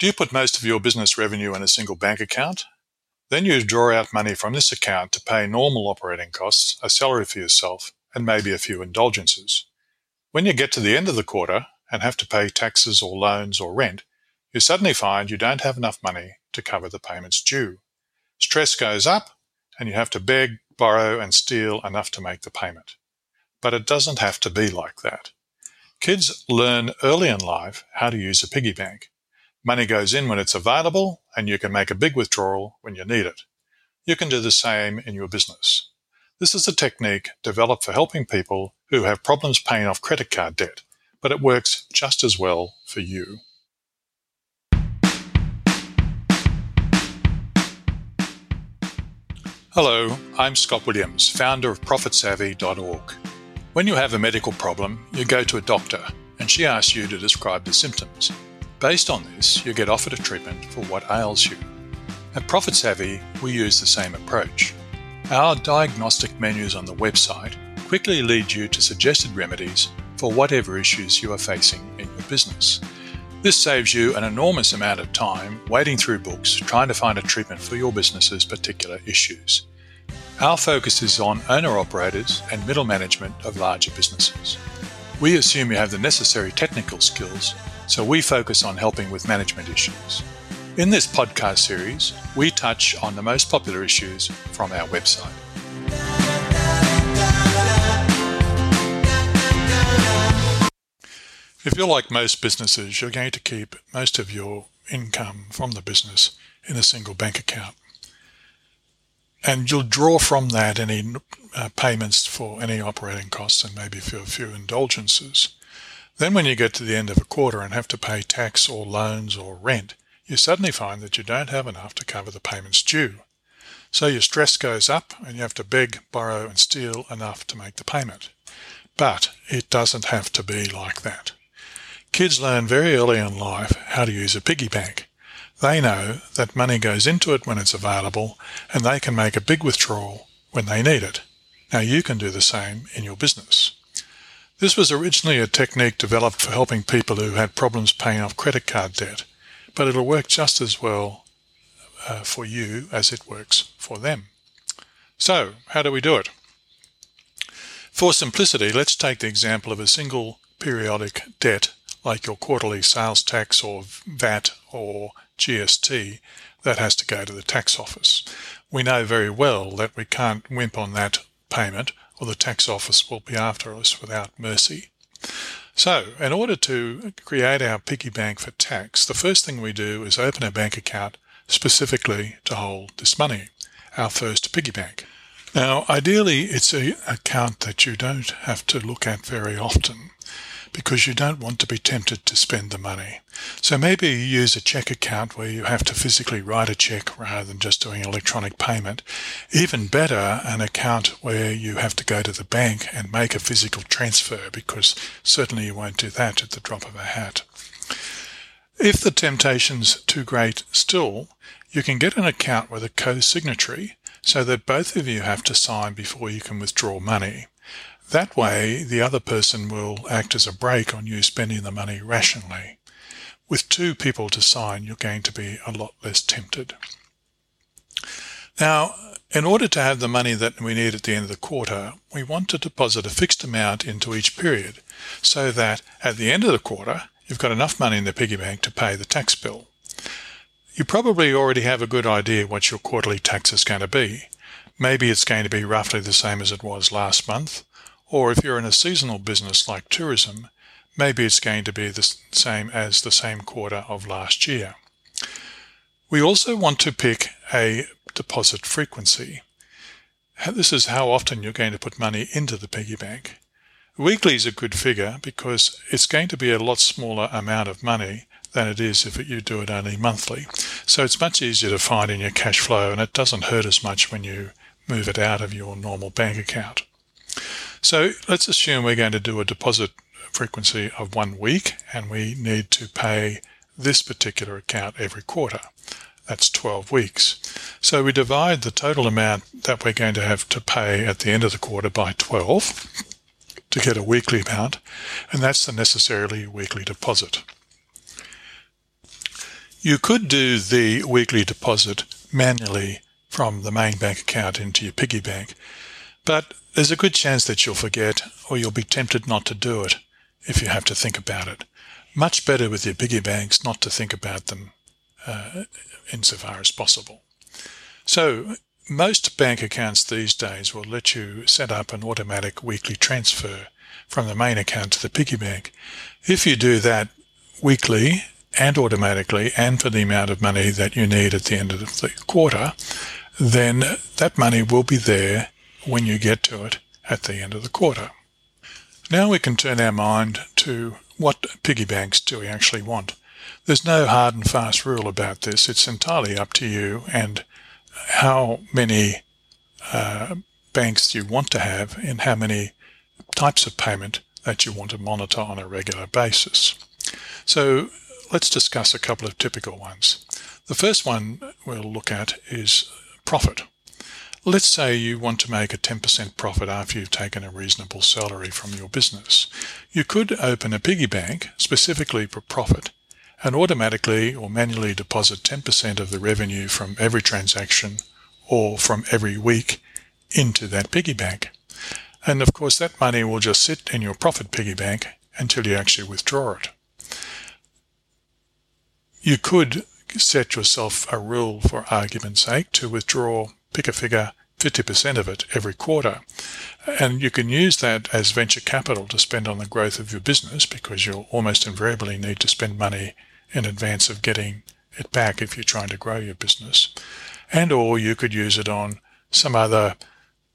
Do you put most of your business revenue in a single bank account? Then you draw out money from this account to pay normal operating costs, a salary for yourself, and maybe a few indulgences. When you get to the end of the quarter and have to pay taxes or loans or rent, you suddenly find you don't have enough money to cover the payments due. Stress goes up and you have to beg, borrow, and steal enough to make the payment. But it doesn't have to be like that. Kids learn early in life how to use a piggy bank. Money goes in when it's available, and you can make a big withdrawal when you need it. You can do the same in your business. This is a technique developed for helping people who have problems paying off credit card debt, but it works just as well for you. Hello, I'm Scott Williams, founder of ProfitSavvy.org. When you have a medical problem, you go to a doctor and she asks you to describe the symptoms. Based on this, you get offered a treatment for what ails you. At ProfitSavvy, we use the same approach. Our diagnostic menus on the website quickly lead you to suggested remedies for whatever issues you are facing in your business. This saves you an enormous amount of time wading through books trying to find a treatment for your business's particular issues. Our focus is on owner operators and middle management of larger businesses. We assume you have the necessary technical skills, so we focus on helping with management issues. In this podcast series, we touch on the most popular issues from our website. If you're like most businesses, you're going to keep most of your income from the business in a single bank account. And you'll draw from that any uh, payments for any operating costs and maybe for a few indulgences. Then, when you get to the end of a quarter and have to pay tax or loans or rent, you suddenly find that you don't have enough to cover the payments due. So your stress goes up and you have to beg, borrow, and steal enough to make the payment. But it doesn't have to be like that. Kids learn very early in life how to use a piggy bank. They know that money goes into it when it's available and they can make a big withdrawal when they need it. Now you can do the same in your business. This was originally a technique developed for helping people who had problems paying off credit card debt, but it'll work just as well uh, for you as it works for them. So, how do we do it? For simplicity, let's take the example of a single periodic debt like your quarterly sales tax or VAT or GST, that has to go to the tax office. We know very well that we can't wimp on that payment or the tax office will be after us without mercy. So, in order to create our piggy bank for tax, the first thing we do is open a bank account specifically to hold this money, our first piggy bank. Now, ideally, it's an account that you don't have to look at very often because you don't want to be tempted to spend the money. So maybe you use a check account where you have to physically write a check rather than just doing electronic payment. Even better, an account where you have to go to the bank and make a physical transfer because certainly you won't do that at the drop of a hat. If the temptation's too great still, you can get an account with a co-signatory so that both of you have to sign before you can withdraw money. That way, the other person will act as a brake on you spending the money rationally. With two people to sign, you're going to be a lot less tempted. Now, in order to have the money that we need at the end of the quarter, we want to deposit a fixed amount into each period so that at the end of the quarter, you've got enough money in the piggy bank to pay the tax bill. You probably already have a good idea what your quarterly tax is going to be. Maybe it's going to be roughly the same as it was last month, or if you're in a seasonal business like tourism, maybe it's going to be the same as the same quarter of last year. We also want to pick a deposit frequency. This is how often you're going to put money into the piggy bank. Weekly is a good figure because it's going to be a lot smaller amount of money than it is if you do it only monthly. So it's much easier to find in your cash flow and it doesn't hurt as much when you move it out of your normal bank account. So let's assume we're going to do a deposit frequency of one week and we need to pay this particular account every quarter. That's 12 weeks. So we divide the total amount that we're going to have to pay at the end of the quarter by 12 to get a weekly amount, and that's the necessarily weekly deposit. You could do the weekly deposit manually from the main bank account into your piggy bank, but there's a good chance that you'll forget or you'll be tempted not to do it if you have to think about it. Much better with your piggy banks not to think about them uh, insofar as possible. So most bank accounts these days will let you set up an automatic weekly transfer from the main account to the piggy bank. If you do that weekly and automatically and for the amount of money that you need at the end of the quarter, then that money will be there when you get to it at the end of the quarter. Now we can turn our mind to what piggy banks do we actually want. There's no hard and fast rule about this. It's entirely up to you and how many uh, banks you want to have and how many types of payment that you want to monitor on a regular basis. So let's discuss a couple of typical ones. The first one we'll look at is profit. Let's say you want to make a 10% profit after you've taken a reasonable salary from your business. You could open a piggy bank specifically for profit and automatically or manually deposit 10% of the revenue from every transaction or from every week into that piggy bank. And of course, that money will just sit in your profit piggy bank until you actually withdraw it. You could set yourself a rule for argument's sake to withdraw, pick a figure, 50% of it every quarter. And you can use that as venture capital to spend on the growth of your business because you'll almost invariably need to spend money in advance of getting it back if you're trying to grow your business. And or you could use it on some other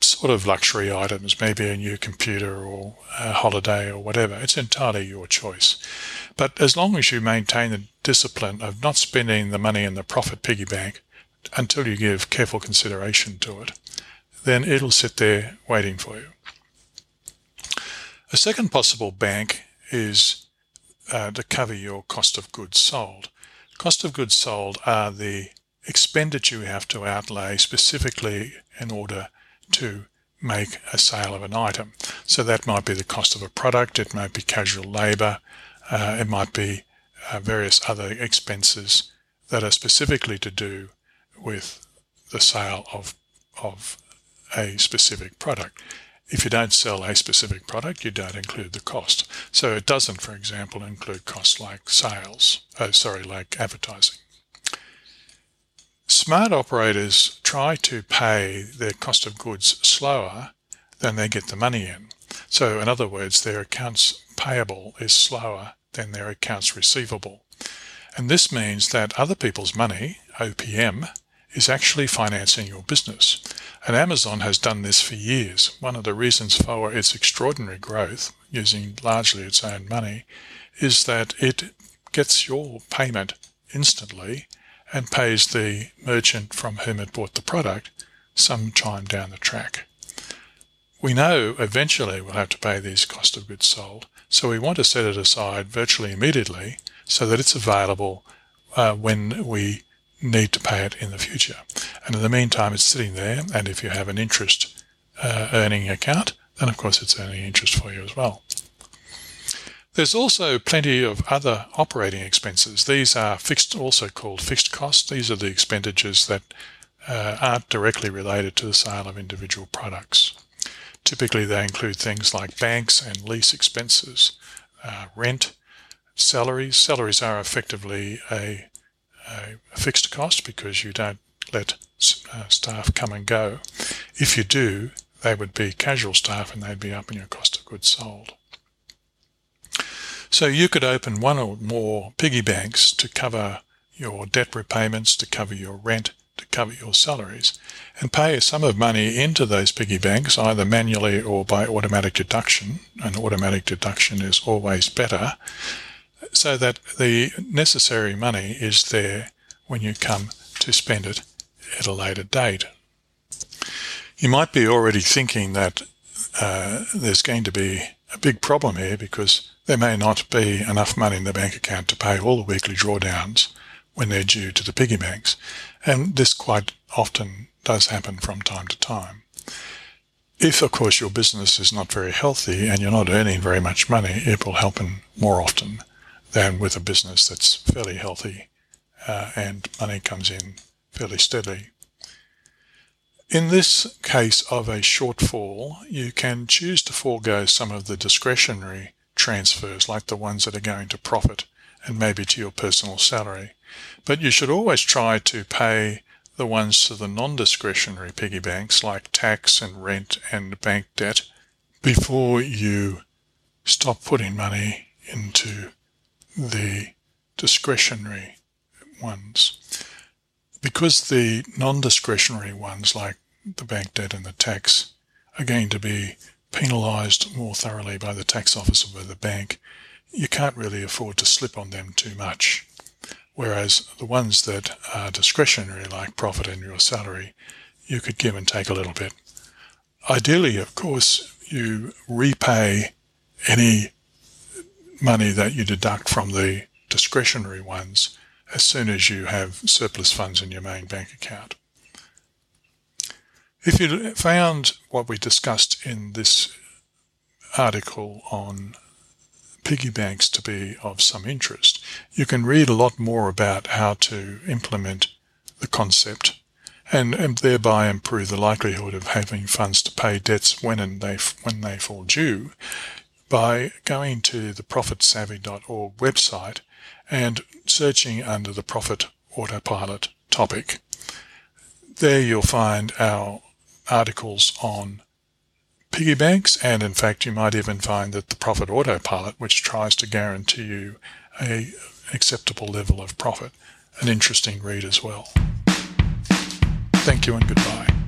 sort of luxury items, maybe a new computer or a holiday or whatever. It's entirely your choice. But as long as you maintain the discipline of not spending the money in the profit piggy bank until you give careful consideration to it, then it'll sit there waiting for you. A second possible bank is uh, to cover your cost of goods sold. Cost of goods sold are the expenditure you have to outlay specifically in order to make a sale of an item. So that might be the cost of a product, it might be casual labor, uh, it might be uh, various other expenses that are specifically to do with the sale of, of a specific product. If you don't sell a specific product, you don't include the cost. So it doesn't, for example, include costs like sales, oh, sorry, like advertising. Smart operators try to pay their cost of goods slower than they get the money in. So, in other words, their accounts payable is slower than their accounts receivable. And this means that other people's money, OPM, is actually financing your business. And Amazon has done this for years. One of the reasons for its extraordinary growth, using largely its own money, is that it gets your payment instantly and pays the merchant from whom it bought the product some time down the track. We know eventually we'll have to pay these cost of goods sold, so we want to set it aside virtually immediately so that it's available uh, when we need to pay it in the future. And in the meantime, it's sitting there, and if you have an interest uh, earning account, then of course it's earning interest for you as well. There's also plenty of other operating expenses. These are fixed, also called fixed costs. These are the expenditures that uh, aren't directly related to the sale of individual products. Typically, they include things like banks and lease expenses, uh, rent, salaries. Salaries are effectively a, a, fixed cost because you don't let uh, staff come and go. If you do, they would be casual staff and they'd be up in your cost of goods sold. So you could open one or more piggy banks to cover your debt repayments, to cover your rent, to cover your salaries, and pay a sum of money into those piggy banks either manually or by automatic deduction. An automatic deduction is always better, so that the necessary money is there when you come to spend it at a later date. You might be already thinking that uh, there's going to be a big problem here because there may not be enough money in the bank account to pay all the weekly drawdowns when they're due to the piggy banks, and this quite often does happen from time to time. If, of course, your business is not very healthy and you're not earning very much money, it will happen more often than with a business that's fairly healthy uh, and money comes in fairly steadily. In this case of a shortfall, you can choose to forego some of the discretionary transfers, like the ones that are going to profit and maybe to your personal salary. But you should always try to pay the ones to the non-discretionary piggy banks like tax and rent and bank debt before you stop putting money into the discretionary ones. Because the non-discretionary ones like the bank debt and the tax are going to be penalised more thoroughly by the tax office or by the bank, you can't really afford to slip on them too much. Whereas the ones that are discretionary, like profit and your salary, you could give and take a little bit. Ideally, of course, you repay any money that you deduct from the discretionary ones as soon as you have surplus funds in your main bank account. If you found what we discussed in this article on piggy banks to be of some interest, you can read a lot more about how to implement the concept and, and thereby improve the likelihood of having funds to pay debts when and they when they fall due by going to the profitsavvy.org website and searching under the profit autopilot topic. There you'll find our articles on piggy banks, and in fact, you might even find that the profit autopilot, which tries to guarantee you a acceptable level of profit, an interesting read as well. Thank you and goodbye.